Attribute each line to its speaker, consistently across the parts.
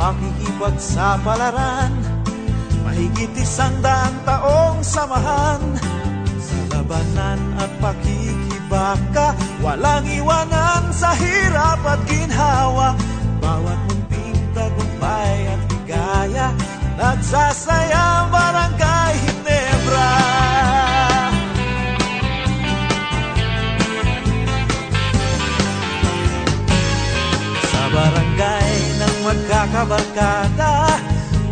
Speaker 1: pakikipagsapalaran Mahigit isang daang taong samahan. Sa labanan at pakikibaka Walang iwanan sa hirap at ginhawa. Bawat munting tagumpay at bigaya Nagsasayaw magkakabarkada.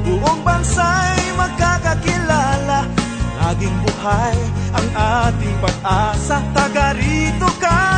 Speaker 1: Buong bansa'y magkakakilala. Laging buhay ang ating pag-asa. Taga rito ka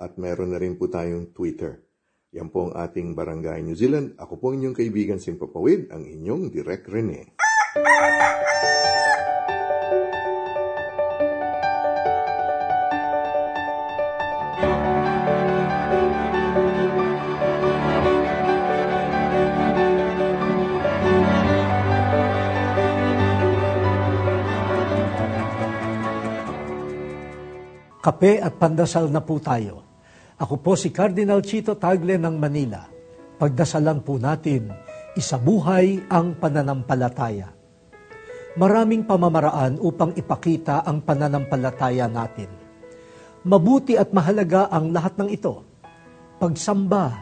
Speaker 2: at meron na rin po tayong Twitter. Yan po ang ating Barangay New Zealand. Ako po inyong kaibigan Simpapawid, ang inyong Direk Rene.
Speaker 3: Kape at pandasal na po tayo. Ako po si Cardinal Chito Tagle ng Manila. Pagdasalan po natin, isabuhay ang pananampalataya. Maraming pamamaraan upang ipakita ang pananampalataya natin. Mabuti at mahalaga ang lahat ng ito. Pagsamba,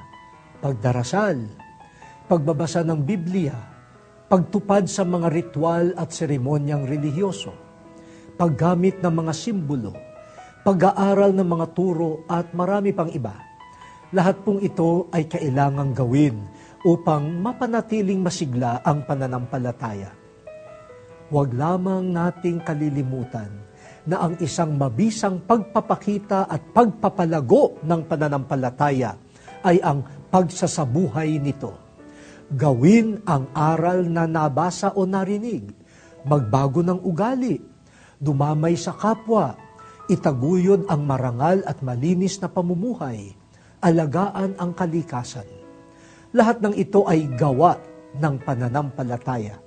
Speaker 3: pagdarasal, pagbabasa ng Biblia, pagtupad sa mga ritual at seremonyang relihiyoso, paggamit ng mga simbolo, pag-aaral ng mga turo at marami pang iba. Lahat pong ito ay kailangang gawin upang mapanatiling masigla ang pananampalataya. Huwag lamang nating kalilimutan na ang isang mabisang pagpapakita at pagpapalago ng pananampalataya ay ang pagsasabuhay nito. Gawin ang aral na nabasa o narinig, magbago ng ugali, dumamay sa kapwa, itaguyod ang marangal at malinis na pamumuhay, alagaan ang kalikasan. Lahat ng ito ay gawa ng pananampalataya.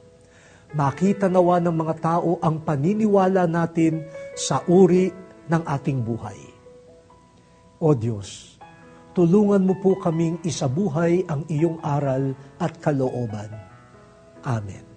Speaker 3: Makita nawa ng mga tao ang paniniwala natin sa uri ng ating buhay. O Diyos, tulungan mo po kaming isabuhay ang iyong aral at kalooban. Amen.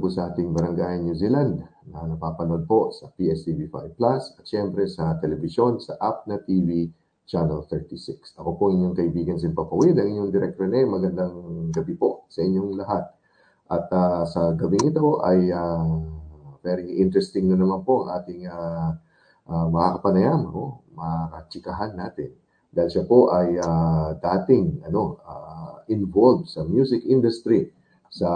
Speaker 2: Po sa ating Barangay New Zealand na napapanood po sa PSTV5 Plus at syempre sa telebisyon sa app na TV Channel 36. Ako po inyong kaibigan si Papawid, ang inyong Direct Rene. Magandang gabi po sa inyong lahat. At ah, sa gabing ito ay ah, very interesting na naman po ang ating uh, makakapanayam, oh, makachikahan natin. Dahil siya po ay ah, dating ano, ah, involved sa music industry sa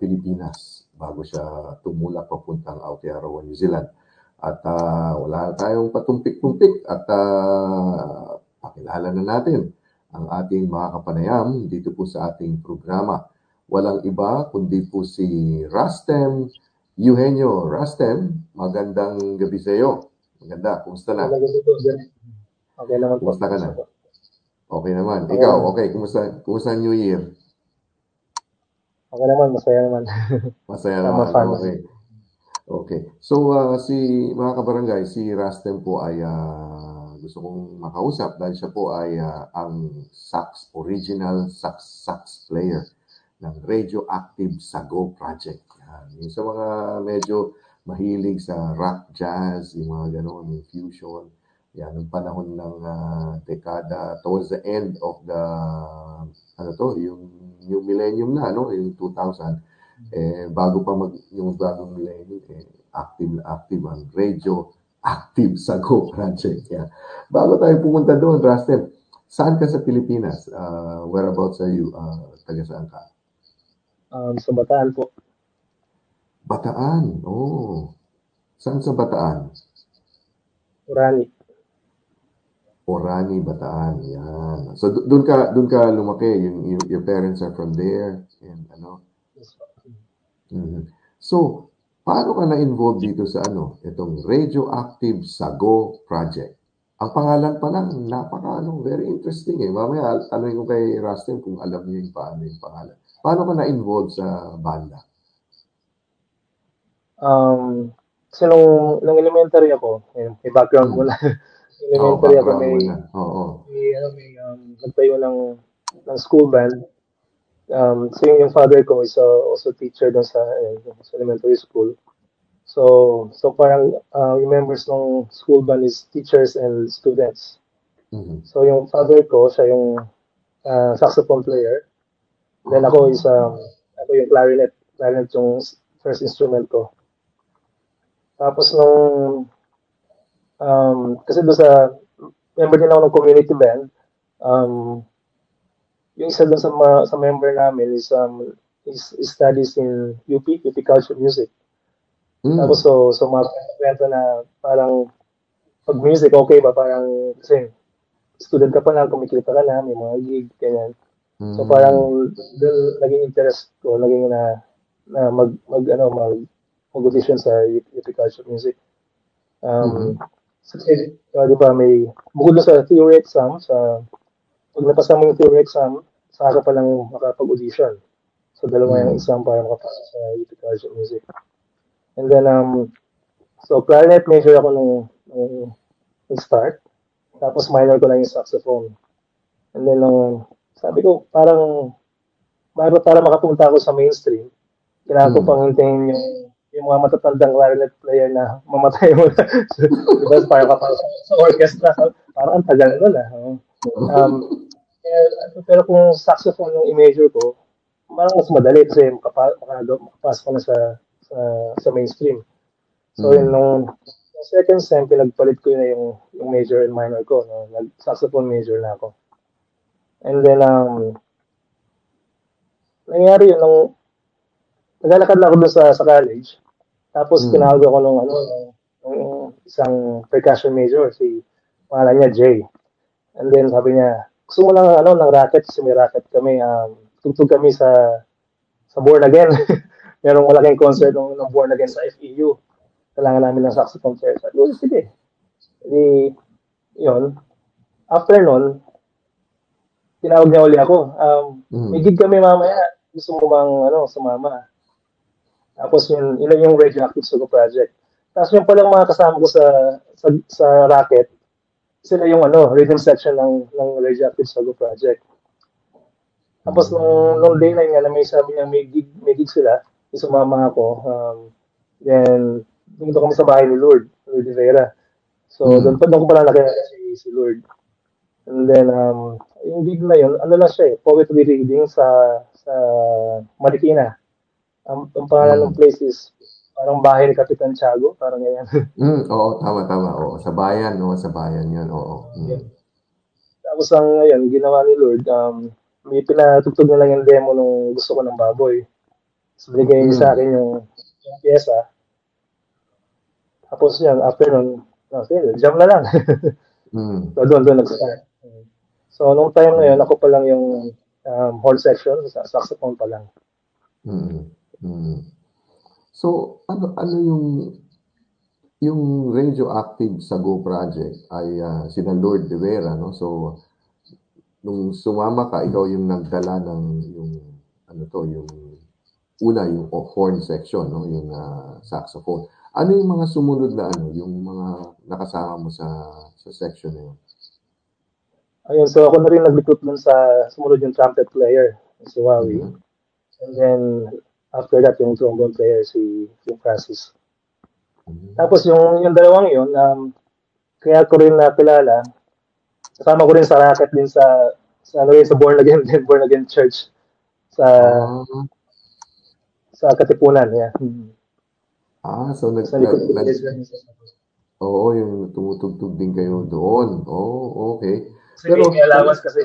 Speaker 2: Pilipinas bago siya tumulak papuntang Aotearoa, New Zealand. At ah, wala tayong patumpik-tumpik at ah, pakilala na natin ang ating mga kapanayam dito po sa ating programa. Walang iba kundi po si Rastem Eugenio. Rastem, magandang gabi sa iyo. Maganda, kumusta na?
Speaker 4: Okay naman po.
Speaker 2: Kumusta ka na? Okay naman. Ikaw, okay, kumusta, kumusta New Year?
Speaker 4: Okay naman, masaya naman.
Speaker 2: Masaya naman.
Speaker 4: fun.
Speaker 2: Okay. Okay. So, ah, si mga kabarangay, si Rastem po ay ah, gusto kong makausap dahil siya po ay ah, ang sax, original sax sax player ng Radioactive Sago Project. Yan. Yung sa mga medyo mahilig sa rock, jazz, yung mga gano'n, yung fusion. Yan, yung panahon ng ah, dekada, towards the end of the, ano to, yung new millennium na, ano, yung 2000, eh, bago pa mag, yung bagong millennium, eh, active na active ang radio active sa Go Project. Yeah. Bago tayo pumunta doon, Rastem, saan ka sa Pilipinas? Uh, whereabouts are you? Uh, taga saan ka?
Speaker 4: Um, sa Bataan po.
Speaker 2: Bataan. Oh. Saan sa Bataan?
Speaker 4: Urani.
Speaker 2: Orani, Bataan. Yan. So do- doon ka doon ka lumaki. Yung, yung your parents are from there and ano. Mhm. So, paano ka na-involve dito sa ano, itong Radioactive Sago Project? Ang pangalan pa lang, napaka ano, very interesting eh. Mamaya, tanongin ko kay Rustin kung alam niya yung paano yung pangalan. Paano ka na-involve sa banda?
Speaker 4: Um, kasi nung, nung elementary ako, yun, may background
Speaker 2: Hmm.
Speaker 4: muna. Elementary ako,
Speaker 2: background
Speaker 4: may,
Speaker 2: na. Oo.
Speaker 4: may, ano, may um, nagtayo ng, ng school band. Um, so yung, yung father ko is uh, also teacher doon sa, eh, sa elementary school. So, so parang uh, yung members ng school band is teachers and students.
Speaker 2: Mhm.
Speaker 4: So yung father ko, siya yung uh, saxophone player. Then ako is um, ako yung clarinet. Clarinet yung first instrument ko. Tapos nung um, kasi doon sa member din ako ng community band, um, yung isa doon sa ma- sa member namin is um is, is studies in UP, UP Culture Music.
Speaker 2: Mm.
Speaker 4: Tapos so so mga kwento na parang pag music okay ba parang kasi student ka pa lang, kumikita ka na, may mga gig, ganyan. So
Speaker 2: Mm.
Speaker 4: parang doon naging interest ko, naging na, na mag, mag, ano, mag, mag-audition sa UP Culture Music. Um, Kasi, uh, di ba, may, bukod na sa theory exam, sa, pag napasa mo yung theory exam, saka ka pa lang makapag-audition. So, dalawa yung
Speaker 2: Mm.
Speaker 4: exam para makapasok sa UP Culture Music. And then, um, so, clarinet major ako nung, nung, nung start. Tapos, minor ko lang yung saxophone. And then, um, sabi ko, parang, bago para makapunta ako sa mainstream, kailangan ko
Speaker 2: Hmm.
Speaker 4: pang hintayin yung, yung mga matatandang clarinet player na mamatay mo na. diba, parang kapag sa orchestra, parang ang tagal nun ah. Um, eh, pero kung saxophone yung i-major ko, parang mas madali kasi makapasok ko na sa, sa, sa mainstream. So,
Speaker 2: Hmm.
Speaker 4: yun, nung second sem, pinagpalit ko na yung, yung major and minor ko. No? Nag-saxophone major na ako. And then, um, nangyari yun, nung naglalakad lang ako doon sa, sa college, tapos
Speaker 2: Mm.
Speaker 4: tinawag ako nung, ano, nung, isang percussion major, si, pangalan niya Jay. And then sabi niya, gusto mo lang ano, ng racket, kasi may racket kami, um, tugtog kami sa sa Born Again. Merong malaking concert ng, ng Born Again sa FEU. Kailangan namin ng saxophone player. Sabi ko, sige. Hindi, yun. After nun, tinawag niya uli ako. Um,
Speaker 2: Mm.
Speaker 4: May gig kami mamaya. Gusto mo bang ano, sumama? Tapos yun, yun yung Radioactive Sugar Project. Tapos yung palang mga kasama ko sa sa, sa racket, sila yung ano, rhythm section ng ng Radioactive Sugar Project. Tapos nung, nung day na yun, nga na may sabi niya may gig, may gig sila, isumama ako. Um, then, pumunta kami sa bahay ni Lord, Lord Rivera. So,
Speaker 2: Mm.
Speaker 4: doon pa doon ko pala nakilala si, si Lord. And then, um, yung gig na yun, ano lang siya eh, poetry reading sa sa Marikina. Ang, ang pangalan ng place is parang bahay ni Kapitan Tiago, parang ganyan.
Speaker 2: Mm, oo, tama, tama. Oo, sa bayan, no? Sa bayan yun, oo. Mm.
Speaker 4: Tapos ang ngayon, ginawa ni Lord, um, may pinatugtog na lang yung demo nung gusto ko ng baboy. So, binigay niya sa akin yung, yung pyesa. Tapos yan, after nun, okay, jam na lang.
Speaker 2: Mm.
Speaker 4: so, doon, doon nag-start. So, nung time na yun, ako pa lang yung um, horn section, sa saxophone pa lang.
Speaker 2: Mm. Mm. So, ano ano yung yung radioactive sa Go project ay ah, sina Lord De Vera, no? So, nung sumama ka, ikaw yung nagdala ng yung ano to, yung una yung horn section, no? Yung ah, saxophone. Ano yung mga sumunod na ano, yung mga nakasama mo sa sa section na yun?
Speaker 4: Ayun, so ako na rin nag-recruit dun sa sumunod yung trumpet player, si Wawi.
Speaker 2: Mhm.
Speaker 4: And then, after that, yung trombone player, si, si Francis.
Speaker 2: Mhm.
Speaker 4: Tapos yung, yung dalawang yun, um, kaya ko rin nakilala, kasama ko rin sa racket din sa, sa ano rin, sa Born Again, din, Born Again Church sa sa Katipunan. Yeah. Hmm.
Speaker 2: ah, so nag,
Speaker 4: Sa likod
Speaker 2: nag, nag, Oo, yung tumutugtog din kayo doon. Oo, okay.
Speaker 4: Kasi may, may allowance kasi.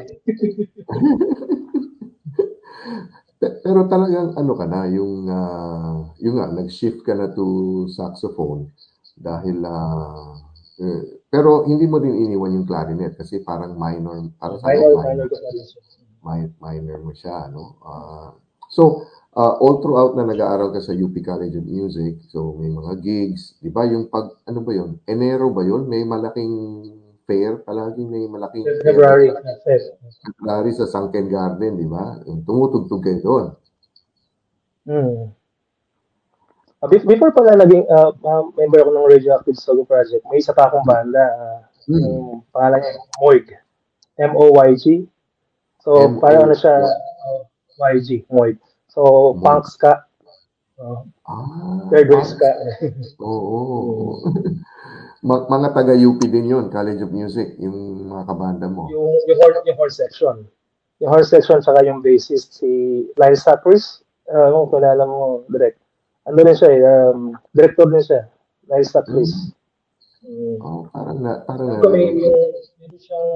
Speaker 2: Pe- pero talagang ano ka na, yung, ah, yung nga, nag-shift ka na to saxophone dahil, ah, eh, pero hindi mo din iniwan yung clarinet kasi parang minor, para sa
Speaker 4: Minor,
Speaker 2: minor,
Speaker 4: minor ko na rin siya.
Speaker 2: mi- minor mo siya, no? Ah, so, ah, all throughout na nag-aaral ka sa UP College of Music, so may mga gigs, di ba? Yung pag, ano ba yun? Enero ba yun? May malaking fair, palagi may malaking fair.
Speaker 4: February. Feb.
Speaker 2: February sa Sunken Garden, di ba? Tumutugtog kayo doon.
Speaker 4: Hmm. Uh, be- before pala naging uh, member ako ng Radioactive Sogo Project, may isa pa akong banda. Uh,
Speaker 2: Hmm.
Speaker 4: Yung pangalan niya, Moig. M-O-Y-G. So,
Speaker 2: M-O-
Speaker 4: parang ano siya, uh, YG, Moig. So,
Speaker 2: Moig.
Speaker 4: punk ska. Uh,
Speaker 2: Ah,
Speaker 4: wave ska.
Speaker 2: Oo. Ma- mga taga-UP din yun, College of Music, yung mga kabanda mo.
Speaker 4: yung, yung, horn, yung horn section. Yung horn section, saka yung bassist, si Lyle Sacris. Uh, kung kilala mo, direct. Ano rin siya eh, um, director din siya. Lyle Sacris. Mm.
Speaker 2: Oh, parang na, parang na.
Speaker 4: Ito may, yung, meron siyang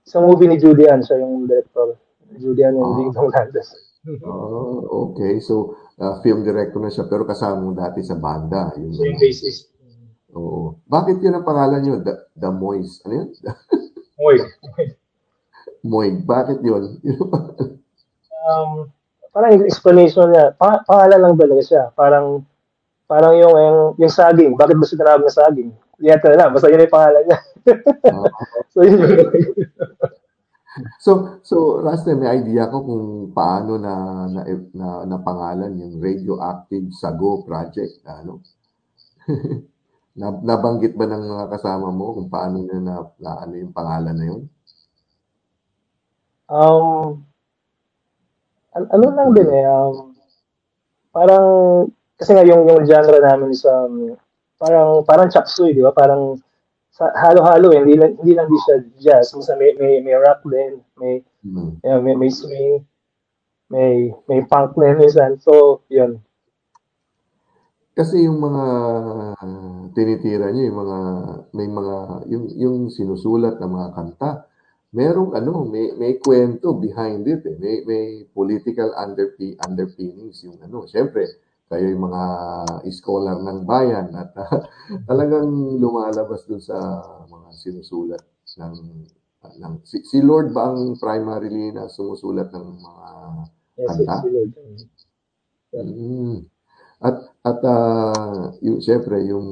Speaker 4: isang movie ni Julian, siya yung director. Julian yung
Speaker 2: Ah.
Speaker 4: Ding Dong Dantes.
Speaker 2: Oh, okay. So, ah, film director na siya, pero kasama mo dati sa banda. Yung,
Speaker 4: Siya yung bassist.
Speaker 2: Oo. Bakit yun ang pangalan nyo? The, the Moist. Ano yun?
Speaker 4: Moy.
Speaker 2: Moig. Bakit yun?
Speaker 4: Um, parang explanation niya, pa, pangalan lang talaga siya. Parang, parang yung, yung, yung saging. Bakit ba siya tinawag na saging? Hindi natin alam. Basta yun yung pangalan niya.
Speaker 2: Ah.
Speaker 4: so, yun yung,
Speaker 2: So, so Rasta, may idea ko kung paano na na, na, na pangalan yung Radioactive Sago Project, ano? na, nabanggit ba ng mga kasama mo kung paano na, na, na ano yung pangalan na yun?
Speaker 4: um, an- ano lang din eh, um, parang, kasi nga yung, yung genre namin is, um, parang, parang chop di ba? Parang, halo-halo, eh. hindi lang, hindi lang di siya jazz. Minsan may, may, may rock din, may,
Speaker 2: Hmm.
Speaker 4: yeah, may, may swing, may, may punk din minsan. So, yun.
Speaker 2: Kasi yung mga tinitira niyo, yung mga may mga yung yung sinusulat ng mga kanta, merong ano, may may kwento behind it eh. May may political underpin underpinnings yung ano. Siyempre, kayo yung mga scholar ng bayan at ah, talagang lumalabas dun sa mga sinusulat ng ng si, si Lord ba ang primarily na sumusulat ng mga
Speaker 4: Yes,
Speaker 2: Kanta?
Speaker 4: si Lord.
Speaker 2: Mm. At at ah, yung syempre yung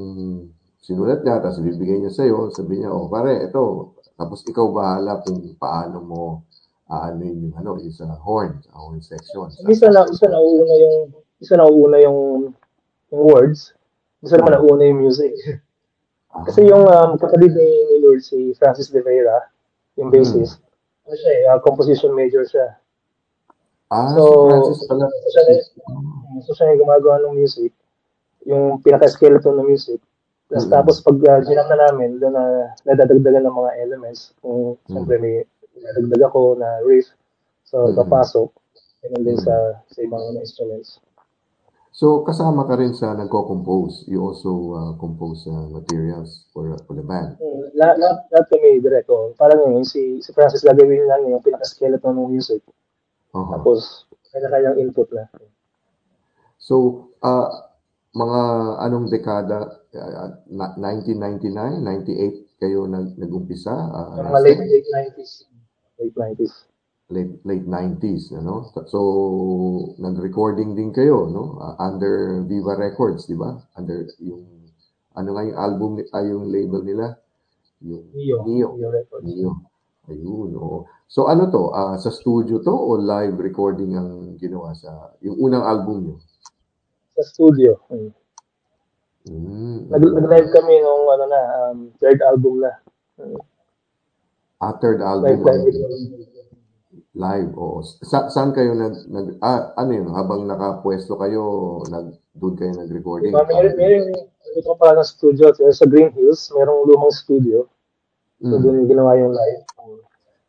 Speaker 2: sinulat niya tapos bibigay niya sa iyo, sabi niya, "Oh, pare, ito. Tapos ikaw bahala kung paano mo aanin yung ano, is uh, horn, uh, horn section. Sa,
Speaker 4: Isa na, isa na uuna yung, isa na uuna yung, yung words. Isa naman na uuna yung music.
Speaker 2: ah,
Speaker 4: Kasi yung um, kapatid ni, ni Lord, si Francis De Vera, yung bassist, ano siya, eh, uh, composition major siya.
Speaker 2: ah,
Speaker 4: So,
Speaker 2: Francis pala.
Speaker 4: so siya, so siya yung gumagawa ng music, yung pinaka-skeleton ng music. Tapos,
Speaker 2: Mm.
Speaker 4: tapos pag uh, ginap na namin, doon na nadadagdagan ng mga elements. Kung
Speaker 2: Mm.
Speaker 4: siyempre may nadagdag ako na riff, so
Speaker 2: Mm.
Speaker 4: papasok. Ganun din sa, sa ibang mga instruments.
Speaker 2: So, kasama ka rin sa nagko-compose. You also uh, compose uh, materials for, for the band.
Speaker 4: Mm, Lahat, lahat, lahat kami direct. Oh. Parang yun, si, si Francis gagawin lang yung pinaka-skeleton ng music.
Speaker 2: Oho.
Speaker 4: Tapos, kanya-kanyang input na.
Speaker 2: So, uh, mga anong dekada, uh, na- 1999, 98 kayo nag nag-umpisa? Uh,
Speaker 4: mga late, late 90s. Late 90s.
Speaker 2: Late late 90s ano so nag-recording din kayo no Uh, under Viva Records di ba under yung ano nga yung album ay yung label nila yung
Speaker 4: Neo.
Speaker 2: Neo
Speaker 4: Neo Records.
Speaker 2: Neo ayun oo so ano to ah, sa studio to o live recording ang ginawa sa yung unang album niyo
Speaker 4: Sa studio. Mm. Nag, nag-live kami nung ano na, um, third album na.
Speaker 2: ah, third
Speaker 4: Live,
Speaker 2: album
Speaker 4: live.
Speaker 2: Live oo sa, saan kayo nag, nag ah, ano yun habang nakapwesto kayo nag doon kayo nag-recording
Speaker 4: Diba, meron, meron, ito pala ng studio. Sa Green Hills, merong lumang studio. So,
Speaker 2: Mm.
Speaker 4: doon yung ginawa yung live.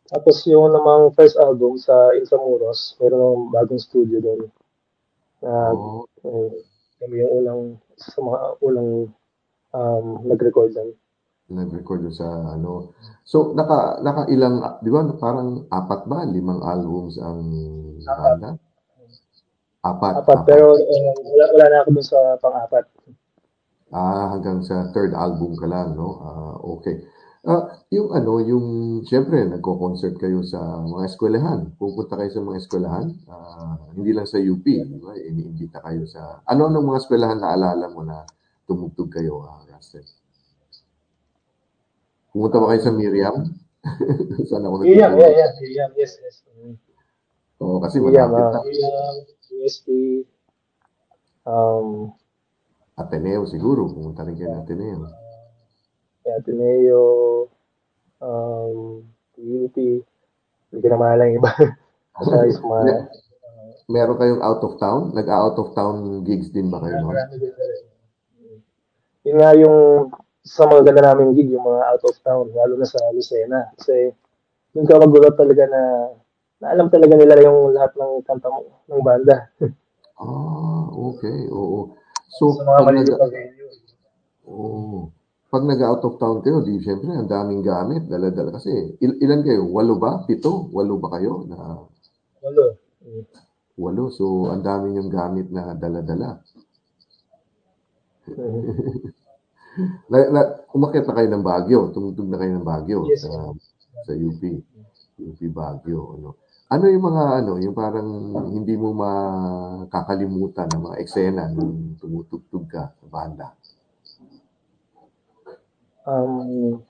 Speaker 4: Tapos yung namang first album sa Intramuros, meron ng bagong studio doon. Na
Speaker 2: Oo.
Speaker 4: eh, yung unang, sa mga unang um, nag-record doon.
Speaker 2: Nag-record doon sa ano. So naka naka ilang 'di ba parang apat ba limang albums ang banda? Apat.
Speaker 4: Apat, pero um, wala, wala na ako doon sa pang-apat.
Speaker 2: Ah, hanggang sa third album ka lang, no? Ah, okay. Ah, yung ano, yung syempre nagko-concert kayo sa mga eskwelahan. Pupunta kayo sa mga eskwelahan, ah, hindi lang sa UP, di ba? Iniimbita kayo sa Ano ng mga eskwelahan na alala mo na tumugtog kayo, ah, Rustin? Pumunta ba kayo sa Miriam? Saan ako
Speaker 4: Yeah,
Speaker 2: nagtuturo?
Speaker 4: yeah, yeah, yeah, yes, yes.
Speaker 2: Oo, kasi
Speaker 4: Yeah,
Speaker 2: malapit
Speaker 4: uh, yeah, USP, um,
Speaker 2: Ateneo siguro, pumunta rin kayo ng Ateneo.
Speaker 4: yeah, Ateneo, um, UP, hindi ko na yung iba. Is mga,
Speaker 2: Meron kayong out of town? Nag-out of town gigs din ba kayo
Speaker 4: din rin. Yun nga yung sa mga ganda namin gig, yung mga out of town, lalo na sa Lucena. Kasi yung ka magulat talaga na na alam talaga nila yung lahat ng kanta mo, ng banda.
Speaker 2: Ah, okay. Oo. So,
Speaker 4: sa mga
Speaker 2: pag
Speaker 4: maliliit na venue.
Speaker 2: Oo. Pag nag-out of town kayo, di syempre ang daming gamit, dala-dala kasi. Il- ilan kayo? Walo ba? Pito? Walo ba kayo? Na
Speaker 4: Walo. Mm.
Speaker 2: walo. So, ang dami yung gamit na dala-dala. Na, na, umakyat na kayo ng Baguio. Tumutog na kayo ng Baguio
Speaker 4: Yes,
Speaker 2: sa, sa UP. UP Baguio. Ano. Ano yung mga ano, yung parang hindi mo makakalimutan ng mga eksena nung tumutugtog ka sa banda?
Speaker 4: Um,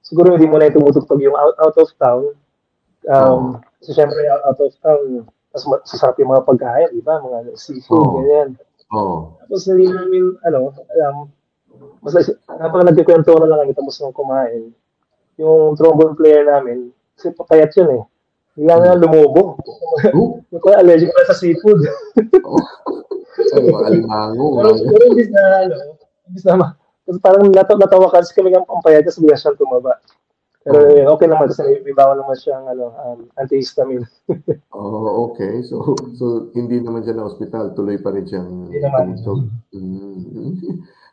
Speaker 4: siguro hindi mo na yung tumutugtog yung out, out of town. Um, Kasi syempre out, out of town, mas ma- sasarap yung mga pagkain, di ba? Mga seafood,
Speaker 2: Oo.
Speaker 4: ganyan.
Speaker 2: Oo.
Speaker 4: Tapos hindi namin, ano, um, mas habang nagkikwento na lang kami tapos nung kumain, yung trombone player namin, kasi papayat yun eh. Bigla na lang lumubo.
Speaker 2: Oh,
Speaker 4: pala allergic pala sa seafood.
Speaker 2: oh. Ay, mga alimango.
Speaker 4: pero, imbis na, ano, imbis na, kasi parang natawa, natawa kasi kami ng pampayat kasi bigla siyang tumaba. Pero
Speaker 2: Oo.
Speaker 4: yun, okay naman kasi may, bawal naman siyang ano, um, antihistamine.
Speaker 2: Oh, okay. So, so hindi naman siya na ospital, tuloy pa rin siyang
Speaker 4: Hindi naman.
Speaker 2: tumugtog.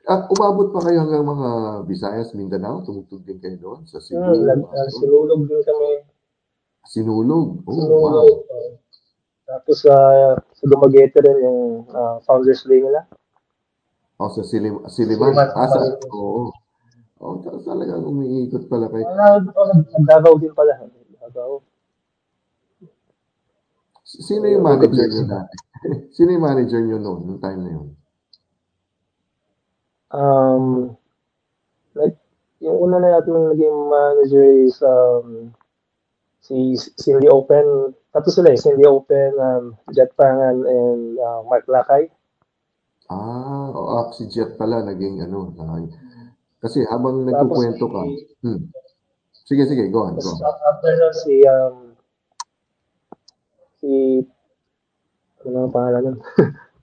Speaker 2: At umabot pa kayo hanggang mga Visayas, Mindanao, tumugtog din kayo doon sa Cebu.
Speaker 4: Hmm, uh, sinulog din kami.
Speaker 2: Sinulog. Oh,
Speaker 4: Sinulog.
Speaker 2: wow.
Speaker 4: uh, tapos uh, sa Dumaguete rin yung uh, Founders Day nila.
Speaker 2: Oh, sa Silim Siliman.
Speaker 4: Siliman.
Speaker 2: Ah, sa, oo. Oh, ta- talagang umiikot pala kayo.
Speaker 4: Uh, oh, Nagdagaw din pala. Nagdagaw.
Speaker 2: Sino yung manager niyo dati? Sino yung manager niyo noon, nung time na yun?
Speaker 4: Um, like, yung una na natin naging manager is um, si Cindy Open, tatlo sila eh, Cindy Open, um, Jet Pangan, and uh, Mark Lakay.
Speaker 2: Ah, oh, ah, si Jet pala naging ano. Uh, kasi habang nagkukwento ka. Hmm. Sige, sige, go on. Go on.
Speaker 4: After nun, si, um, si, ano ang pangalan nun?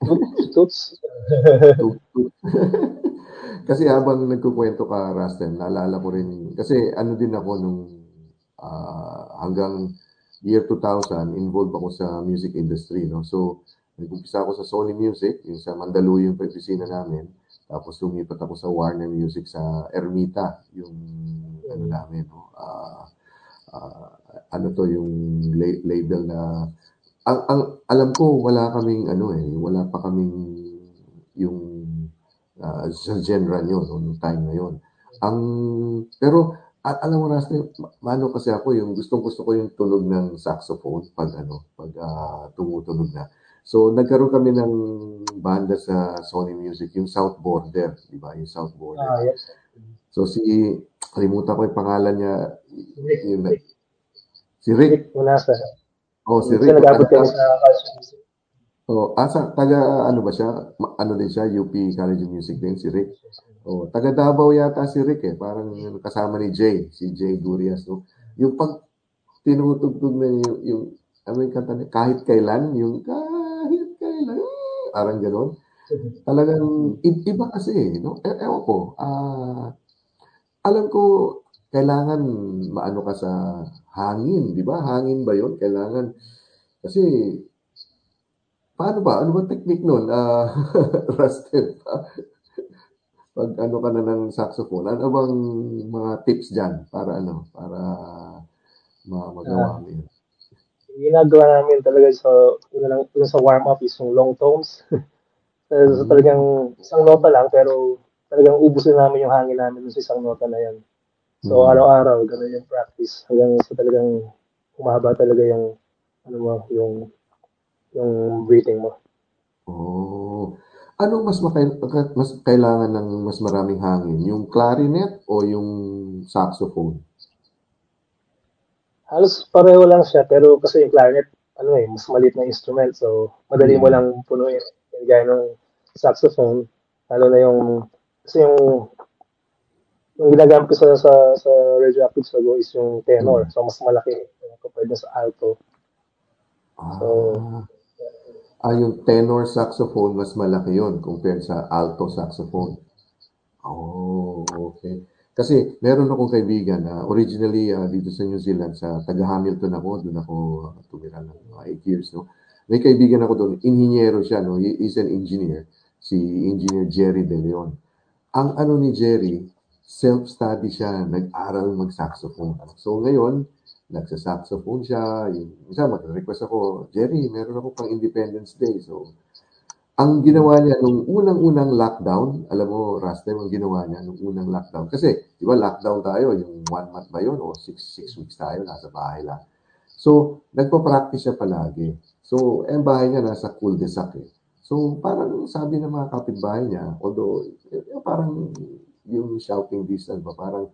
Speaker 4: Toots?
Speaker 2: kasi habang nagkukwento ka, Rustin, naalala ko rin, kasi ano din ako nung uh, hanggang year 2000, involved ako sa music industry. No? So, nag-umpisa ako sa Sony Music, yung sa Mandaluyong pag-opisina namin. Tapos lumipat ako sa Warner Music sa Ermita, yung ano namin, no? Uh, uh, ano to yung la- label na ang, ang alam ko wala kaming ano eh, wala pa kaming yung uh, sa genre nyo noong time na yon. Ang pero at alam mo Rasty, mano kasi ako yung gustong gusto ko yung tunog ng saxophone pag ano, pag uh, tumutunog na. So nagkaroon kami ng banda sa Sony Music, yung South Border, di ba? Yung South Border.
Speaker 4: Ah, yes.
Speaker 2: So si kalimutan ko yung pangalan niya,
Speaker 4: Rick,
Speaker 2: yung,
Speaker 4: Rick.
Speaker 2: si Rick.
Speaker 4: Rick Munasa.
Speaker 2: Oh, si
Speaker 4: Kasi
Speaker 2: Rick.
Speaker 4: nag-abot kami sa Culture Music.
Speaker 2: Oh, asa taga ano ba siya? Ano din siya, UP College of Music din si Rick. Oh, taga Davao yata si Rick eh, parang kasama ni Jay, si Jay Durias, no. Yung pag tinutugtog na yung, yung ano yung kanta niya, kahit kailan, yung kahit kailan, parang gano'n. Talagang iba kasi, no? E- ewan ko, ah, alam ko, kailangan maano ka sa hangin, di ba? Hangin ba yon Kailangan, kasi, paano ba? Ano ba technique nun? Ah, Rusted pa. Pag ano ka na ng saxophone, ano bang mga tips dyan para ano, para ma magawa mo yun?
Speaker 4: Yung ginagawa namin talaga sa, una lang, una sa warm-up is yung long tones. so, so, talagang isang nota lang, pero talagang ubusin namin yung hangin namin sa isang nota na yan. So,
Speaker 2: Mm.
Speaker 4: araw-araw, ganun yung practice. Hanggang sa talagang humahaba talaga yung, ano mo, yung, yung breathing mo.
Speaker 2: Oh. Anong mas makail- mas kailangan ng mas maraming hangin? Yung clarinet o yung saxophone?
Speaker 4: Halos pareho lang siya, pero kasi yung clarinet, ano eh, mas maliit na instrument. So, madali mo
Speaker 2: Mm.
Speaker 4: lang punuin. Yung gaya ng saxophone, lalo na yung, kasi yung, yung ginagamit ko sa, sa, sa radioactive sago is yung tenor.
Speaker 2: Mm.
Speaker 4: So, mas malaki compared sa alto.
Speaker 2: Ah.
Speaker 4: So-
Speaker 2: ah, yung tenor saxophone, mas malaki yon compared sa alto saxophone. Oh, okay. Kasi meron akong kaibigan na originally ah, dito sa New Zealand, sa taga Hamilton ako, doon ako ah, tumira ng mga 8 years, no? May kaibigan ako doon, inhinyero siya, no? He is an engineer, si Engineer Jerry De Leon. Ang ano ni Jerry, self-study siya, nag-aral mag-saxophone. So ngayon, nagsa-saxophone siya, yung, isa mag-request ako, Jerry, meron ako pang Independence Day. So, ang ginawa niya nung unang-unang lockdown, alam mo, Rastem, ang ginawa niya nung unang lockdown. Kasi, di ba, lockdown tayo, yung one month ba yun, o six, six weeks tayo, nasa bahay lang. So, nagpa-practice siya palagi. So, eh, ang bahay niya nasa cul-de-sac eh. So, parang sabi ng mga kapitbahay niya, although, eh, parang yung shouting distance ba, parang,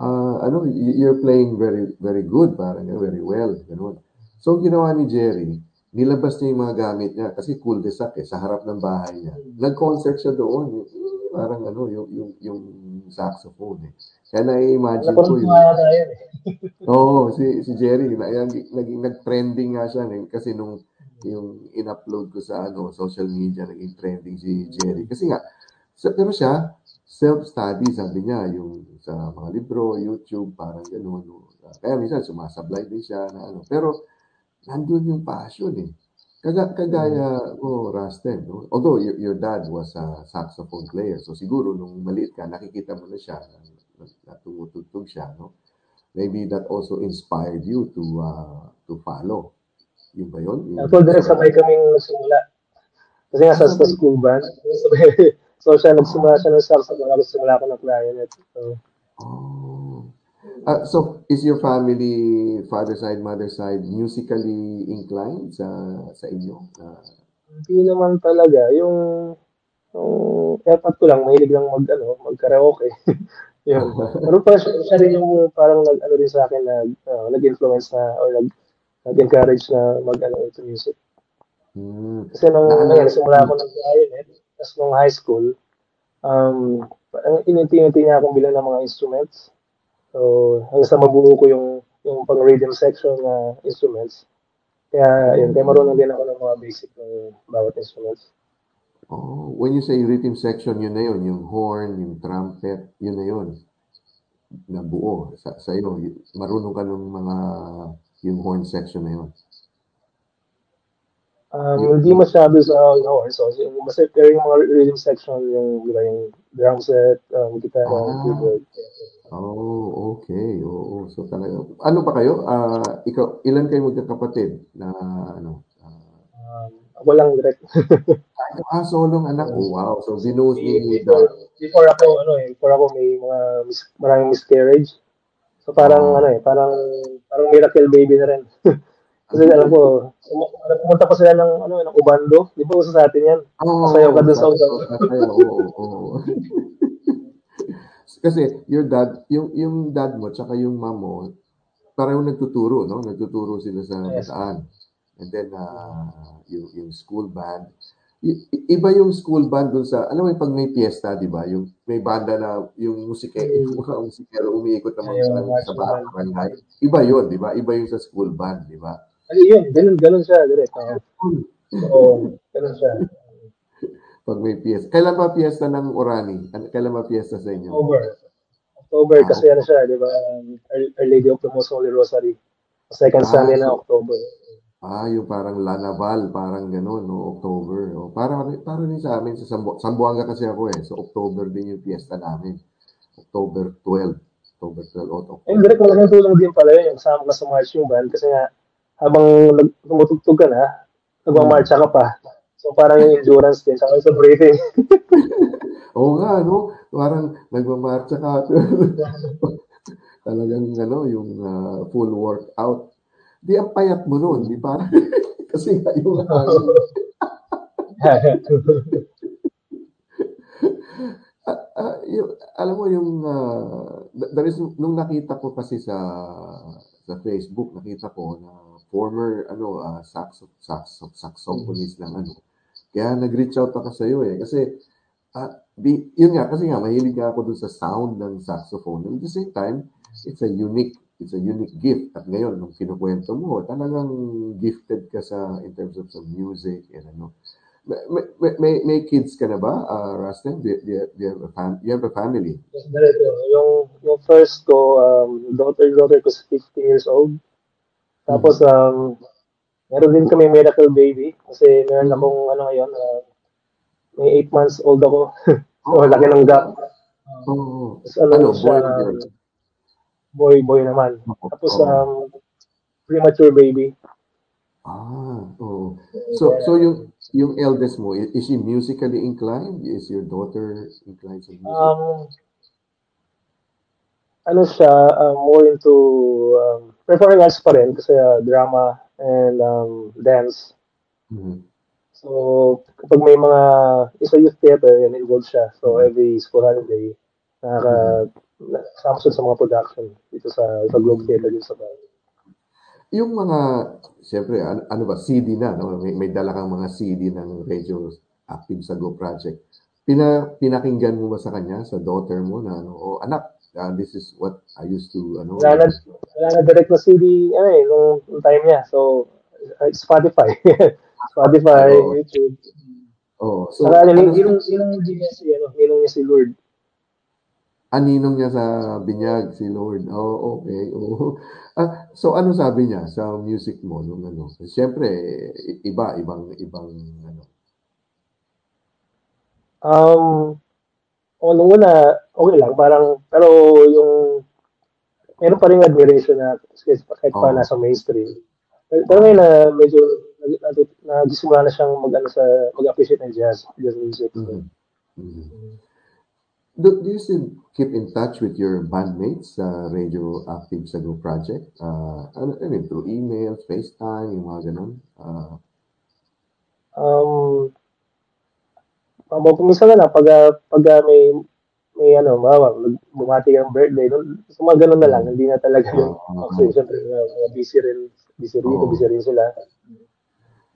Speaker 2: ah, ano, you're playing very, very good, parang, eh, very well, ganun. So, ginawa ni Jerry, nilabas niya yung mga gamit niya kasi cul-de-sac eh, sa harap ng bahay niya. Nag-concert siya doon. Yung, parang ano, yung, yung, yung saxophone eh. Kaya na-imagine ko
Speaker 4: tayo eh.
Speaker 2: Oo, si, si Jerry, na, naging, naging nag-trending nga siya eh, kasi nung yung in-upload ko sa ano social media, naging trending si Jerry. Kasi nga, pero siya, self-study, sabi niya, yung sa mga libro, YouTube, parang gano'n. No? Kaya minsan sumasablay din siya na ano. Pero, nandun yung passion eh. Kaga, kagaya mo, Rasten, no? although your, your dad was a saxophone player, so siguro nung maliit ka, nakikita mo na siya, na, na, na tumutugtog siya, no? Maybe that also inspired you to uh, to follow. Yung ba yun? Yung-
Speaker 4: Actually, direct sabay kaming nagsimula. Kasi nga sa, sa school band, sabay, so siya nagsimula siya ng saxophone, ako nagsimula ako ng clarinet. So,
Speaker 2: Oh. Ah, so, is your family, father side, mother side, musically inclined sa sa inyo?
Speaker 4: Hindi naman talaga. Yung, yung effort ko lang, mahilig lang mag, ano, mag-karaoke. Yun. Pero pa siya, siya rin yung parang nag, ano rin sa akin na uh, nag-influence na or nag, nag-encourage na mag-ano into music.
Speaker 2: Hmm.
Speaker 4: Kasi nung ano yan, simula ako nag-violet, tapos nung high school, um, ininti-inti niya akong bilang ng mga instruments. So, hanggang sa mabuo ko yung yung pang rhythm section na instruments. Kaya, yun, kaya marunong din ako ng mga basic ng bawat instruments.
Speaker 2: Oh, when you say rhythm section, yun na yun. Yung horn, yung trumpet, yun na yun. Na buo. Sa, sa iyo, marunong ka ng mga yung horn section na yun.
Speaker 4: Um, hindi masyado sa uh, horn. So, basta pero yung mga rhythm section, yung, diba, yung drum set, um, guitar,
Speaker 2: Ah.
Speaker 4: keyboard.
Speaker 2: Oh, okay. Oo. So talaga. Ano ba kayo? Ah, ikaw, ilan kayo magkakapatid na ano? ah,
Speaker 4: Um, ako lang direct.
Speaker 2: ah, solong anak. Oh, wow. So binuhos ni
Speaker 4: before, before ako, ano eh, before ako may mga mis- maraming miscarriage. So parang
Speaker 2: Oh.
Speaker 4: ano eh, parang parang miracle baby na rin. Kasi alam ko, um, pumunta pa sila ng ano ng Ubando, di ba uso sa atin yan?
Speaker 2: Oh,
Speaker 4: Sayaw ka dun sa
Speaker 2: Oo, oo. Kasi your dad, yung yung dad mo tsaka yung mom mo, pareho nagtuturo, no? Nagtuturo sila sa
Speaker 4: Yes.
Speaker 2: bataan. And then uh, yung yung school band. I- iba yung school band dun sa, alam mo yung pag may piyesta, di ba? Yung may banda na yung musike, yung mga musikero umiikot naman
Speaker 4: Ayun,
Speaker 2: sa, sa barangay. Iba yun, di ba? Iba yung sa school band, di ba?
Speaker 4: Ay, yun, ganun, ganun siya, direct. Oo, so, ganun siya.
Speaker 2: Pag may piyesta. Kailan ba piyesta ng Orani? Kailan ba piyesta sa inyo?
Speaker 4: October. October
Speaker 2: Ah,
Speaker 4: kasi ano siya, di ba? Um, Our, Lady of the Most Holy Rosary. Second
Speaker 2: Ah,
Speaker 4: Sunday na October.
Speaker 2: Ah, yung parang Lanaval, parang gano'n, no? October. O, para, para rin sa amin, sa Sambu Sambuanga kasi ako eh. So, October din yung fiesta namin. October 12. October 12 o
Speaker 4: Ayun,
Speaker 2: October.
Speaker 4: direct malaking tulong din pala yun, yung kasama ka sa marching band kasi nga, habang tumutugtog ka na, nagmamarcha ka pa. So parang yung endurance din, saka sa breathing.
Speaker 2: Oo nga, no? Parang nagmamarcha ka. Talagang, ano, yung ah, full workout. Di ang payat mo nun, di ba? kasi nga yung hangin. Ah, ah, yung, alam mo yung uh, there is nung nakita ko kasi sa sa Facebook nakita ko na former ano uh, saxo, saxo, saxophonist ng ano kaya nag-reach out ako sa iyo eh kasi di, yun nga kasi nga mahilig ako dun sa sound ng saxophone and at the same time it's a unique it's a unique gift at ngayon nung kinukwento mo talagang gifted ka sa in terms of sa music and ano may, may, may, kids ka na ba, uh, Rustin? Do, you- do, do you have a fam- you have a family?
Speaker 4: Yun. Yung, yung first ko, um, daughter, daughter ko is 15 years old. Tapos, um, meron din kami miracle baby. Kasi meron akong, ano ngayon, uh, may 8 months old ako. so,
Speaker 2: Oh,
Speaker 4: laki ng gap.
Speaker 2: oh,
Speaker 4: Tapos, ano,
Speaker 2: ano,
Speaker 4: siya,
Speaker 2: boy
Speaker 4: boy, boy naman.
Speaker 2: Oo.
Speaker 4: Tapos, um, premature baby.
Speaker 2: Ah, oh. So, so yung yung eldest mo, is she musically inclined? Is your daughter inclined sa music?
Speaker 4: Um, ano siya, uh, more into um, performing arts pa rin kasi uh, drama and um, dance.
Speaker 2: Mhm.
Speaker 4: So, kapag may mga, isa youth theater, yan, involved siya. So,
Speaker 2: Mhm.
Speaker 4: every school holiday, nakaka, nakasama siya sa mga production dito sa, sa Globe Theater dito sa bahay.
Speaker 2: Yung mga, siyempre, ano, ano ba, CD na, no? May, may dala kang mga CD ng Radio Active sa Go Project. Pina, pinakinggan mo ba sa kanya, sa daughter mo, na ano, oh, anak, ah, this is what I used to, ano,
Speaker 4: Wala na, wala na direct na CD, ano eh, nung, nung time niya. So, uh, Spotify. Spotify,
Speaker 2: Oo.
Speaker 4: YouTube.
Speaker 2: oh, so,
Speaker 4: Saka, ano,
Speaker 2: ano,
Speaker 4: ninong, ninong niya si, ano, ninong niya si Lord.
Speaker 2: aninong niya sa binyag, si Lord. Oh, okay. Oh. Ah, so, ano sabi niya sa music mo nung ano? Siyempre, iba, ibang, ibang, ano.
Speaker 4: Um, o nung una, okay lang, parang, pero yung, meron pa rin admiration na kasi kahit pa
Speaker 2: Oo.
Speaker 4: nasa mainstream. Pero, ngayon na medyo nag- nag- nagsisimula na siyang mag, ano, sa, mag-appreciate ng jazz, jazz music. So,
Speaker 2: Mhm. Mhm. Do, do you still keep in touch with your bandmates sa Radio Active sa Go Project? Uh, ano, I mean, through email, FaceTime, yung mga ganun? Uh,
Speaker 4: Um, um, minsan na lang, pag, ah, pag ah, may, may ano, mawa, bumati kang birthday, no? so mga ganun na lang, hindi na talaga yung, kasi syempre, uh, busy rin, busy rito,
Speaker 2: Oo.
Speaker 4: busy rin sila.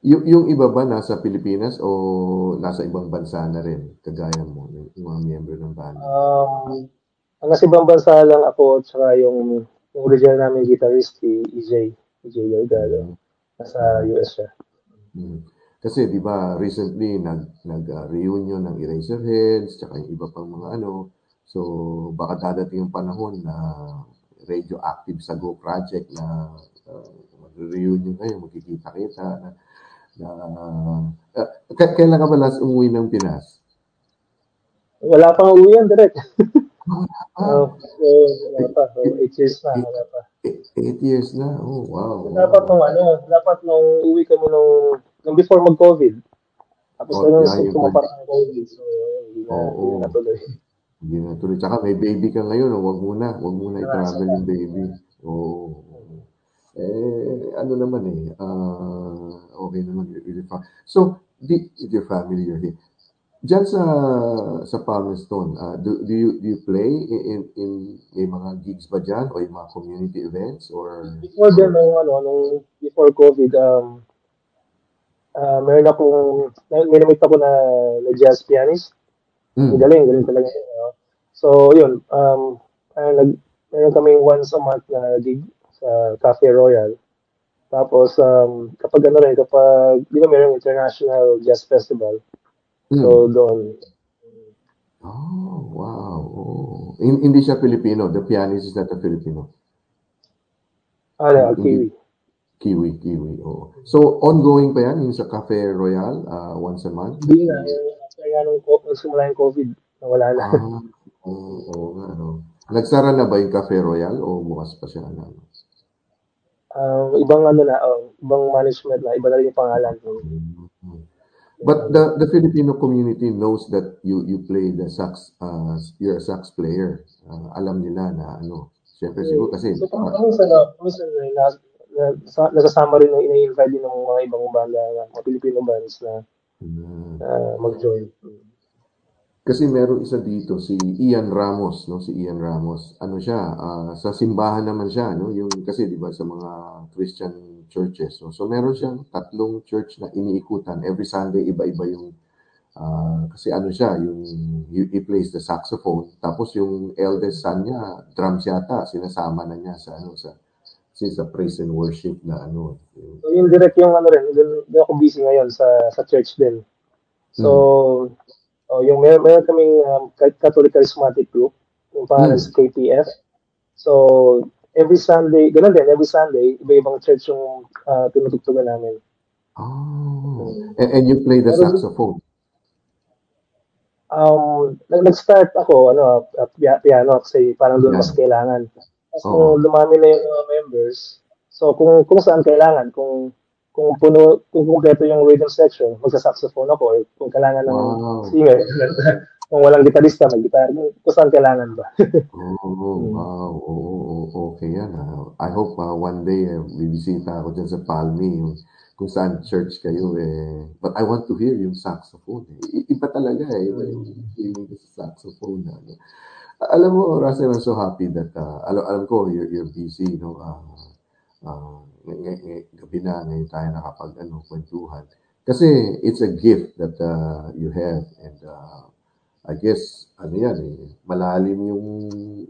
Speaker 2: Yung, yung iba ba nasa Pilipinas o nasa ibang bansa na rin, kagaya mo, yung, yung mga miyembro ng banda?
Speaker 4: Um, ang nasa ibang bansa lang ako, tsaka yung, yung original namin guitarist, si EJ, EJ Delgado, nasa US siya.
Speaker 2: Mm. Kasi 'di ba recently nag nag uh, reunion ng Eraserheads tsaka yung iba pang mga ano. So baka dadating yung panahon na radioactive sa Go project na uh, mag-reunion kayo, magkikita-kita na, na uh, k- kailan ka ba last umuwi ng Pinas?
Speaker 4: Wala pang uwi yan, direct.
Speaker 2: Ah,
Speaker 4: Uh, so, wala pa. So, eight years na, wala pa.
Speaker 2: eight, eight years na. Oh, wow.
Speaker 4: Dapat nung ano, dapat nung uwi kami nung, nung before mag-COVID. Tapos
Speaker 2: Oh,
Speaker 4: oh,
Speaker 2: yeah,
Speaker 4: yeah, tumapak ang COVID. So, hindi na, hindi na natuloy.
Speaker 2: Hindi na tuloy. Tsaka may baby ka ngayon, oh, wag muna, wag muna i-travel yung baby. Oo. Eh, ano naman eh, ah, okay naman, really fine. So, di, with your family, you're here. Diyan sa sa Palmerston, ah, do, do you do you play in, in, in may mga gigs ba diyan o yung mga community events or
Speaker 4: Before then, nung ano, nung before COVID, um, uh, meron akong, na- may namit ako na, na jazz pianist. Ang galing, galing talaga. yun, no? So, yun, um, uh, nag, meron kaming once a month na gig sa Cafe Royal. Tapos, um, kapag ano rin, kapag, di ba meron International Jazz Festival,
Speaker 2: Hmm.
Speaker 4: so doon,
Speaker 2: Oh, wow. Oh. In, hindi siya Filipino. The pianist is not a Filipino.
Speaker 4: ah,
Speaker 2: Hindi.
Speaker 4: Kiwi.
Speaker 2: Kiwi, Kiwi. Oh. So, ongoing pa yan yung sa Cafe Royal uh, once a month?
Speaker 4: Hindi na, yung after nga nung, simula yung COVID, nawala na.
Speaker 2: Ah, oo, oo nga, no. Nagsara na ba yung Cafe Royal o bukas pa siya? Ano?
Speaker 4: Um, ibang ano na, oh, ibang management na, iba na rin yung pangalan.
Speaker 2: But the the Filipino community knows that you you play the sax, uh, you're a sax player. Uh, alam nila na ano, syempre siguro kasi
Speaker 4: So, kung sa na, kung sa na, na, sa, nasasama rin ng ina-invite din ng mga ibang banda, mga Filipino bands na
Speaker 2: uh,
Speaker 4: mag-join.
Speaker 2: Kasi meron isa dito si Ian Ramos, no? Si Ian Ramos. Ano siya? ah, sa simbahan naman siya, no? Yung kasi 'di ba sa mga Christian churches. No? So meron siyang tatlong church na iniikutan. Every Sunday iba-iba yung ah, kasi ano siya, yung he, he plays the saxophone. Tapos yung eldest son niya, drums yata, sinasama na niya sa ano sa kasi sa praise and worship na ano. Yung,
Speaker 4: So, yung direct yung ano rin, dun ako busy ngayon sa sa church din. So, oh, yung meron, meron kaming um, Ca- Catholic Charismatic Group, yung pangalan
Speaker 2: Hmm.
Speaker 4: sa KPF. So, every Sunday, ganun din, every Sunday, iba-ibang church yung uh, tinutugtugan namin.
Speaker 2: oh. And, and you play the saxophone.
Speaker 4: Um, nag- nag-start ako, ano, pia- piano kasi parang doon mas kailangan. Kung lumami na yung mga members, so kung kung saan kailangan, kung kung puno, kung kumpleto yung rhythm section, magsa-saxophone ako, or kung kailangan ng
Speaker 2: Wow.
Speaker 4: singer, kung walang gitarista, mag-gitar, kung saan kailangan ba.
Speaker 2: Oh, wow. Oo, okay yan. ah. I hope ah, one day eh, bibisita ako dyan sa Palmi, yung, kung saan church kayo eh. But I want to hear yung saxophone. Eh. Iba talaga eh. Iba yung ko sa saxophone. Ano. Alam mo, Russell, I'm so happy that, ah, alam, alam ko, you're, you're busy, no? Ah, ah, ng- ng- ng- gabi na, ngayon tayo nakapag, ano, kwentuhan. Kasi it's a gift that ah, you have and ah, I guess, ano yan eh, malalim yung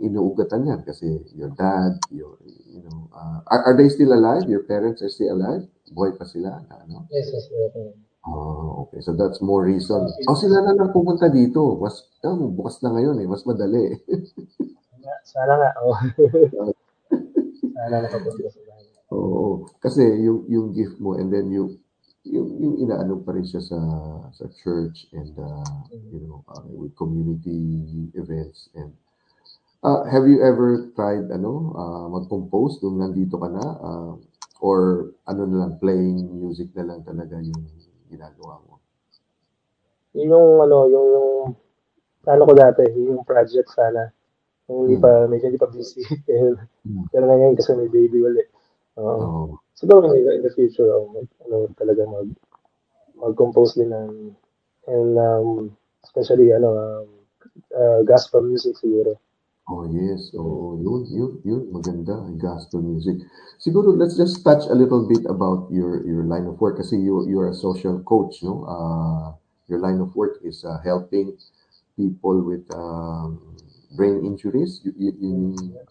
Speaker 2: inuugatan yan kasi your dad, your, you know, uh, are, are they still alive? Your parents are still alive? Buhay pa sila? Ano?
Speaker 4: Yes, yes, yes.
Speaker 2: Oh, okay. So that's more reason. Oh, sila na lang pumunta dito. Mas, oh, bukas na ngayon eh. Mas madali.
Speaker 4: Sana nga. Oh. Sana nakapunta sa bahay.
Speaker 2: Oo. Kasi yung, yung gift mo and then you, yung, yung inaano pa rin siya sa, sa church and, uh, you know, uh, with community events and Uh, have you ever tried ano uh, mag-compose nung nandito ka na uh, or ano na lang playing music na lang talaga yung ginagawa mo?
Speaker 4: Yun yung ano, yung, yung plano ko dati, yung project sana. Yung hindi pa, medyo hindi pa busy. pero,
Speaker 2: Hmm.
Speaker 4: pero ngayon kasi may baby ulit. Oo.
Speaker 2: Oh,
Speaker 4: Siguro in, in the future, oh, mag, ano, talaga mag, mag-compose din ng, and um, especially, ano, um, uh, gospel music siguro.
Speaker 2: Oh, yes. Oo, yun, yun, yun. Maganda, gospel music. Siguro, let's just touch a little bit about your your line of work kasi you you're a social coach, no? Uh, your line of work is uh, helping people with um, brain injuries. You, you, you,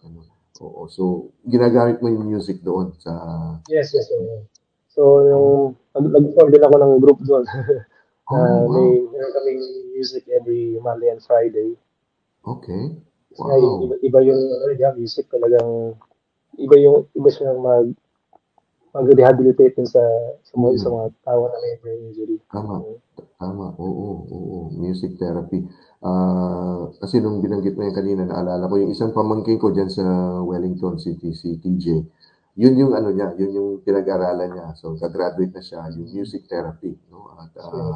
Speaker 2: ano, oo. So, ginagamit mo yung music doon sa...
Speaker 4: Yes, yes. yes. So, yung, nag-form din ako ng group doon. uh,
Speaker 2: Oh, wow.
Speaker 4: may, meron kaming music every Monday and Friday.
Speaker 2: Okay. Wow.
Speaker 4: iba, iba yung ano, yeah, music talagang iba yung iba siya mag mag-rehabilitate sa sa mga,
Speaker 2: Mm.
Speaker 4: sa mga tao na may brain injury.
Speaker 2: Tama. Tama. Oo, oo. Music therapy. Ah, kasi nung binanggit mo yan kanina, naalala ko yung isang pamangkin ko dyan sa Wellington City, si TJ. Yun yung ano niya, yun yung pinag-aralan niya. So, gagraduate na siya, yung music therapy. No? At ah,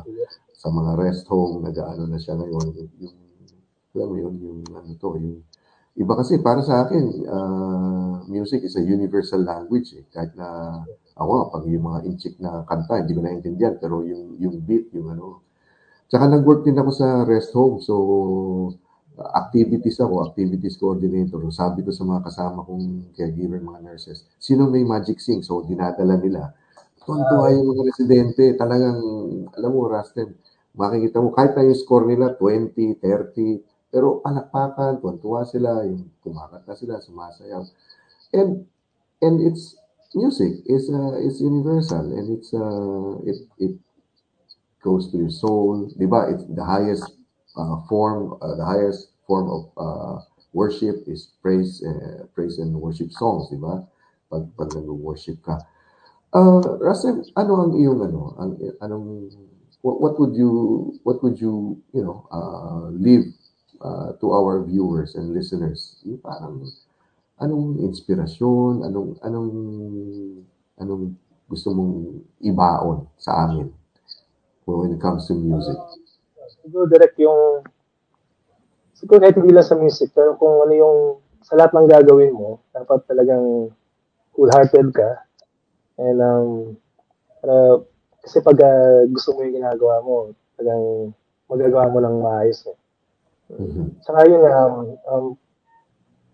Speaker 2: sa mga rest home, nag-ano na siya ngayon. Yung, yung alam mo yun, yung ano to, yung iba kasi para sa akin, ah, music is a universal language eh. Kahit na ako, pag yung mga inchik na kanta, hindi ko naintindihan, pero yung, yung beat, yung ano. Tsaka nag-work din ako sa rest home, so activities ako, activities coordinator. Sabi ko sa mga kasama kong caregiver, mga nurses, sino may magic sing? So, dinadala nila. Tuwan-tuwa yung mga residente. Talagang, alam mo, Rasten, makikita mo, kahit na yung score nila, 20, 30, pero palakpakan, tuwan-tuwa sila, yung kumakanta sila, sumasayaw. And, and it's, music is uh, is universal and it's uh, it it goes to your soul, 'di ba? It's the highest uh, form uh, the highest form of uh, worship is praise uh, praise and worship songs, 'di ba? Pag pag nag-worship ka. Uh, Russell, ano ang iyong ano, ang anong what, what would you what would you, you know, uh, leave uh, to our viewers and listeners? Yung parang anong inspirasyon, anong anong anong gusto mong ibaon sa amin when it comes to music?
Speaker 4: Siguro direct yung siguro kahit hindi lang sa music, pero kung ano yung sa lahat ng gagawin mo, dapat talagang cool-hearted ka. And um, para, kasi pag uh, gusto mo yung ginagawa mo, talagang magagawa mo ng maayos. Eh.
Speaker 2: Mhm.
Speaker 4: Saka yun, um, um,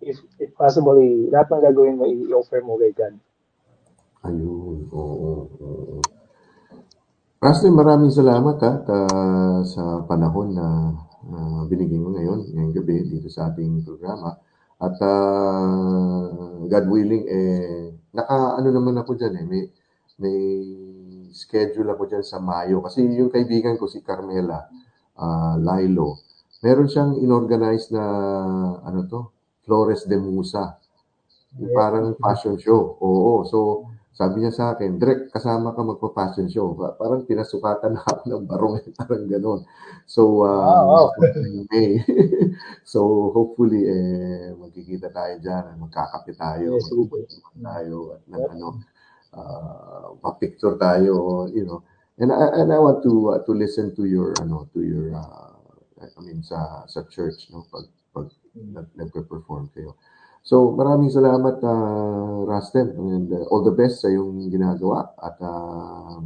Speaker 4: if, if possible, eh, lahat ng gagawin mo, i-offer mo kay God.
Speaker 2: Ayun, oo, oo. Rasli, maraming salamat ha, ta- sa panahon na uh, binigyan mo ngayon, ngayong gabi, dito sa ating programa. At ah, God willing, eh, naka, ano naman ako dyan eh, may, may schedule ako dyan sa Mayo. Kasi yung kaibigan ko, si Carmela ah, Lilo, meron siyang inorganize na, ano to, Flores de Musa. Yung parang fashion show. Oo, so sabi niya sa akin, direct kasama ka magpa-fashion show. Pa- Parang pinasukatan na ako ng barong, parang gano'n. So, uh,
Speaker 4: Ah, wow.
Speaker 2: in May. so, hopefully, eh, magkikita tayo dyan, magkakape tayo,
Speaker 4: Yes,
Speaker 2: magkikita tayo, at ng, ano, uh, pa-picture tayo, you know. And I, and I want to uh, to listen to your ano to your uh, I mean sa sa church no pag pag nag, nagpe-perform kayo. So, maraming salamat, uh, Rastem, and uh, all the best sa iyong ginagawa. At uh,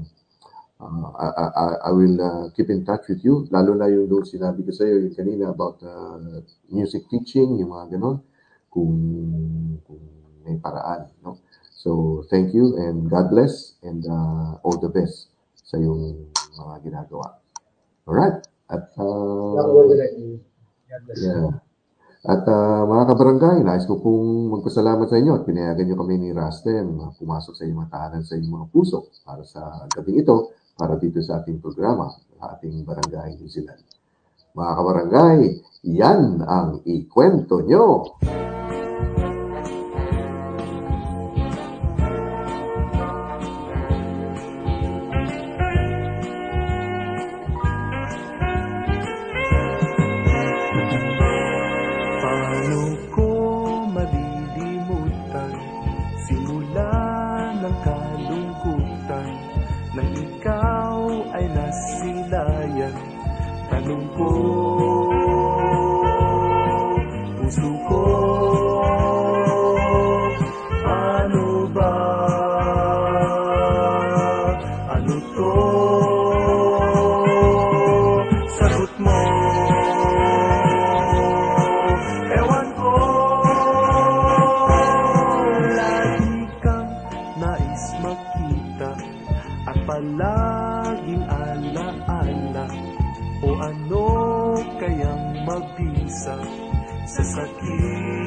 Speaker 2: uh, I, I, I will uh, keep in touch with you. Lalo na yung doon sinabi ko sa iyo yung kanina about uh, music teaching, yung mga ganon, kung, kung may paraan. No? So, thank you and God bless and uh, all the best sa iyong mga ginagawa. Alright? At uh,
Speaker 4: bless.
Speaker 2: Yeah. At ah, mga kabarangay, nais ko pong magpasalamat sa inyo at pinayagan nyo kami ni Rastem na pumasok sa inyong mga tahanan sa inyong mga puso para sa gabing ito, para dito sa ating programa, sa ating Barangay New Zealand. Mga kabarangay, yan ang ikwento nyo.
Speaker 5: presença aqui.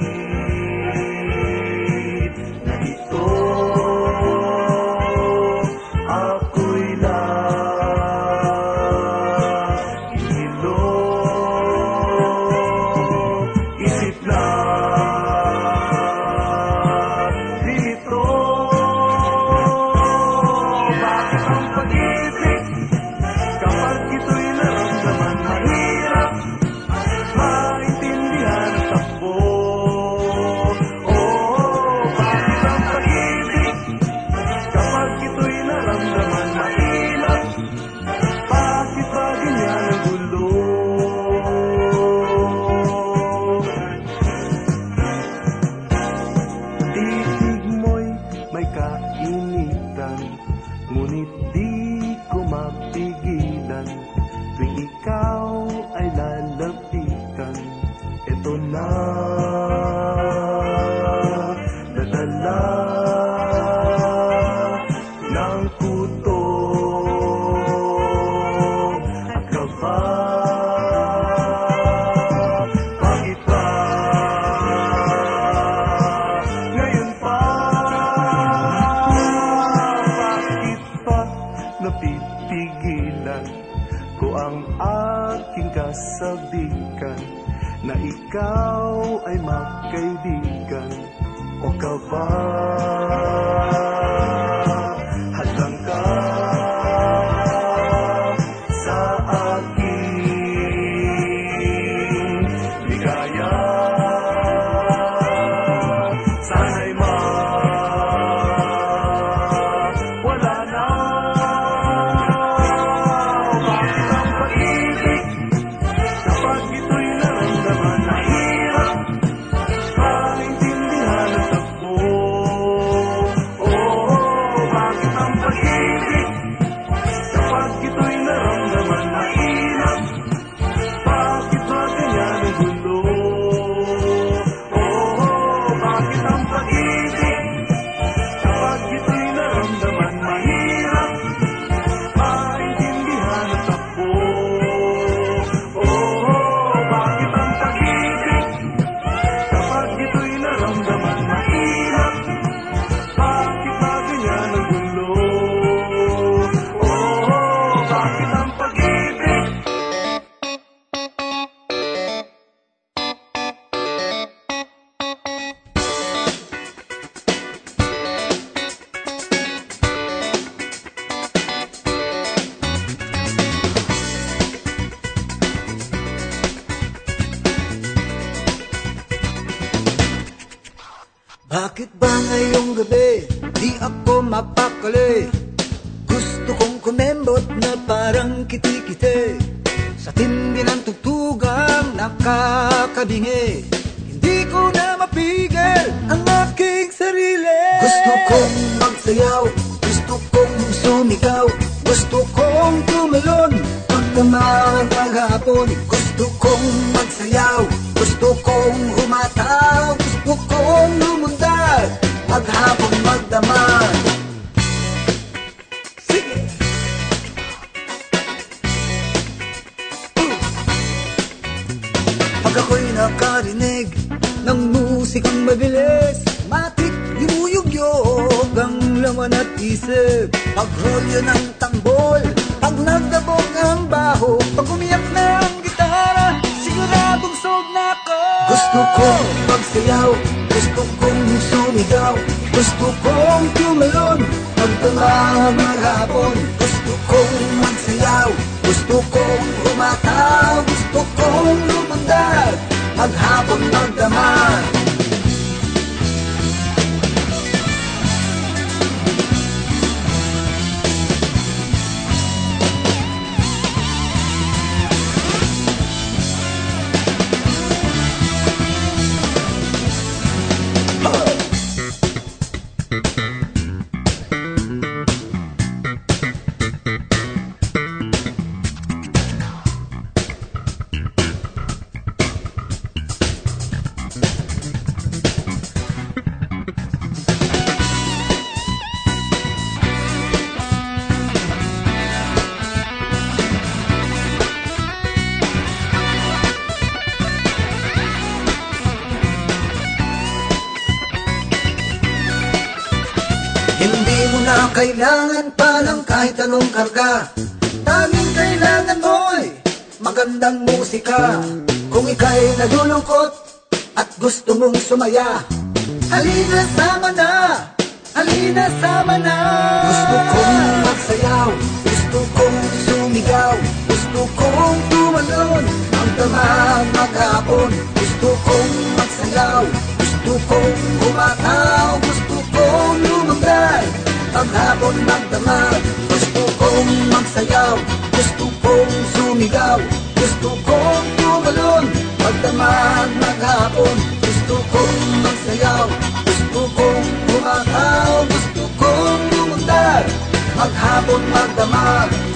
Speaker 5: Sikang mabilis, matik, yumuyugyog Ang laman at isip, pagrolyo ng tambol Pag nagdabog ang baho, pag umiyak na ang gitara Siguradong sold na ako. Gusto kong magsayaw, gusto kong sumigaw Gusto kong tumalon, magdala maghapon Gusto kong magsayaw, gusto kong umataw Gusto kong lumundag, maghapon magdamag.
Speaker 6: Anong karga? Tanging kailangan mo'y magandang musika. Kung ika'y nalulungkot at gusto mong sumaya Halina sama na, halina sama na! Gusto kong magsayaw, gusto kong sumigaw Gusto kong tumalon, ang damang maghapon. Gusto kong magsayaw, gusto kong umataw Gusto kong lumagay, paghapon magdamag maghapon Gusto kong magsayaw, gusto kong umataw Gusto kong lumagay, maghapon magdamag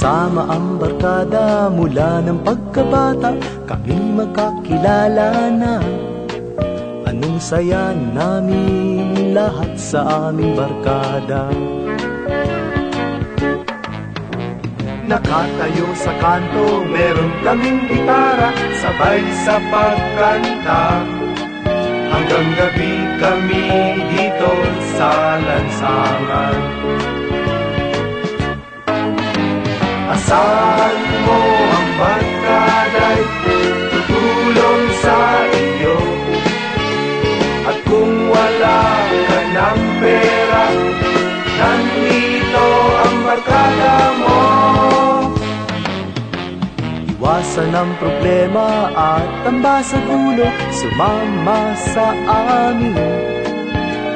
Speaker 1: Kasama ang barkada mula ng pagkabata Kaming magkakilala na. Anong saya namin lahat sa aming barkada? Nakatayo sa kanto, meron kaming gitara Sabay sa pagkanta. Hanggang gabi kami dito sa lansangan Asahan mo ang barkada'y tutulong sa iyo. At kung wala ka ng pera Nandito ang barkada mo. Iwasan ang problema at tamba sa gulo Sumama sa amin.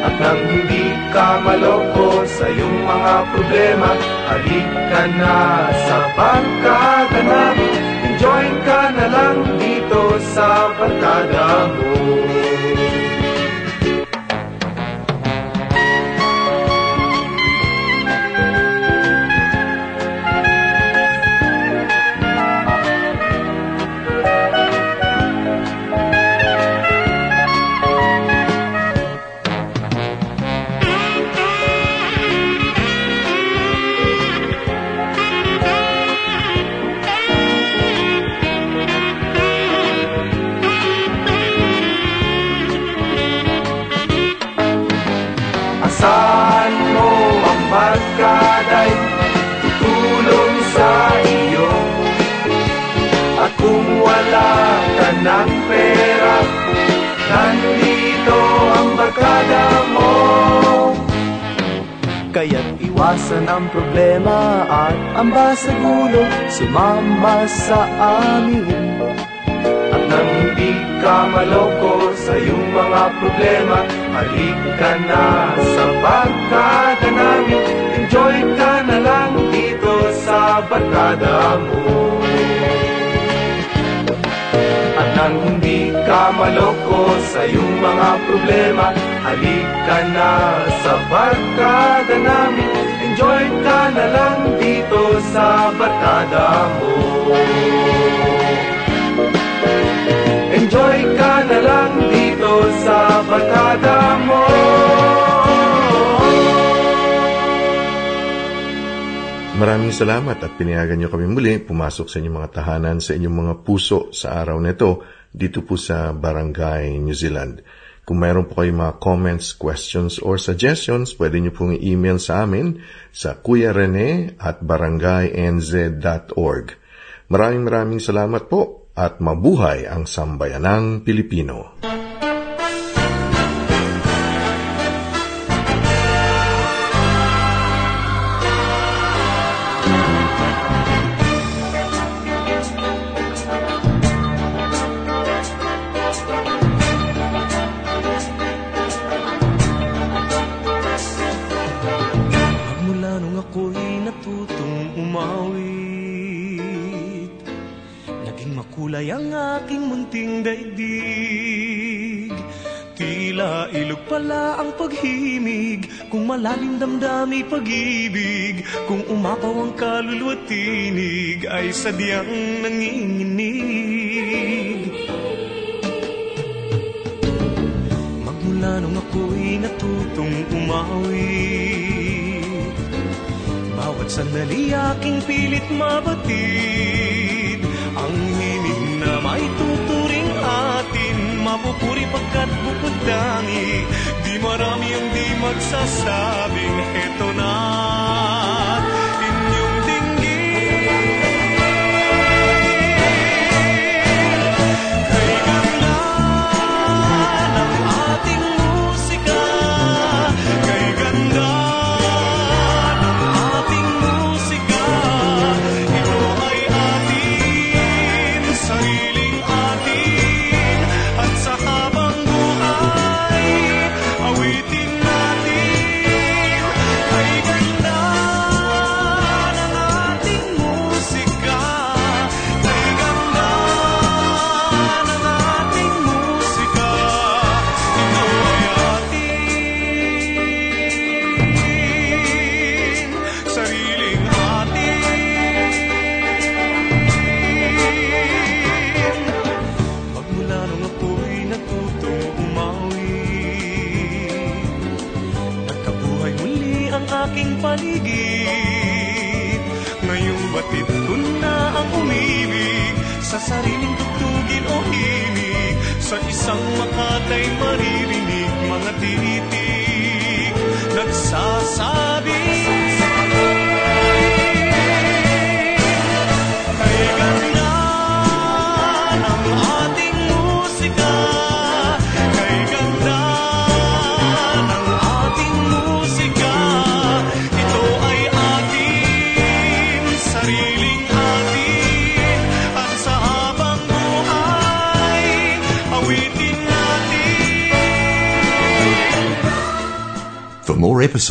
Speaker 1: At nang hindi ka maloko sa iyong mga problema Halika na sa barkada namin Enjoy ka na lang dito sa barkada mo iwasan ang problema at ang basagulo Sumama sa amin. At nang hindi ka maloko sa iyong mga problema Halika na sa barkada namin. Enjoy ka na lang dito sa barkada mo. At nang hindi ka maloko sa iyong mga problema Halika na sa barkada namin Enjoy ka na lang dito sa barkada mo Enjoy ka na lang dito sa barkada mo
Speaker 2: Maraming salamat at pinayagan niyo kami muli pumasok sa inyong mga tahanan sa inyong mga puso sa araw na ito dito po sa Barangay New Zealand. Kung mayroon po kayong mga comments, questions, or suggestions, pwede niyo pong i-email sa amin sa kuyarene at barangaynz.org. Maraming maraming salamat po at mabuhay ang sambayanang Pilipino.
Speaker 5: Damdami pag-ibig. Kung umapaw ang kaluluwa tinig Ay sadyang nanginginig. Magmula nung ako'y natutong umawit Bawat sandali aking pilit mabatid. Ang himig na may tuturing atin Mapupuri pagkat bupudangi Di marami magsasabing Eto na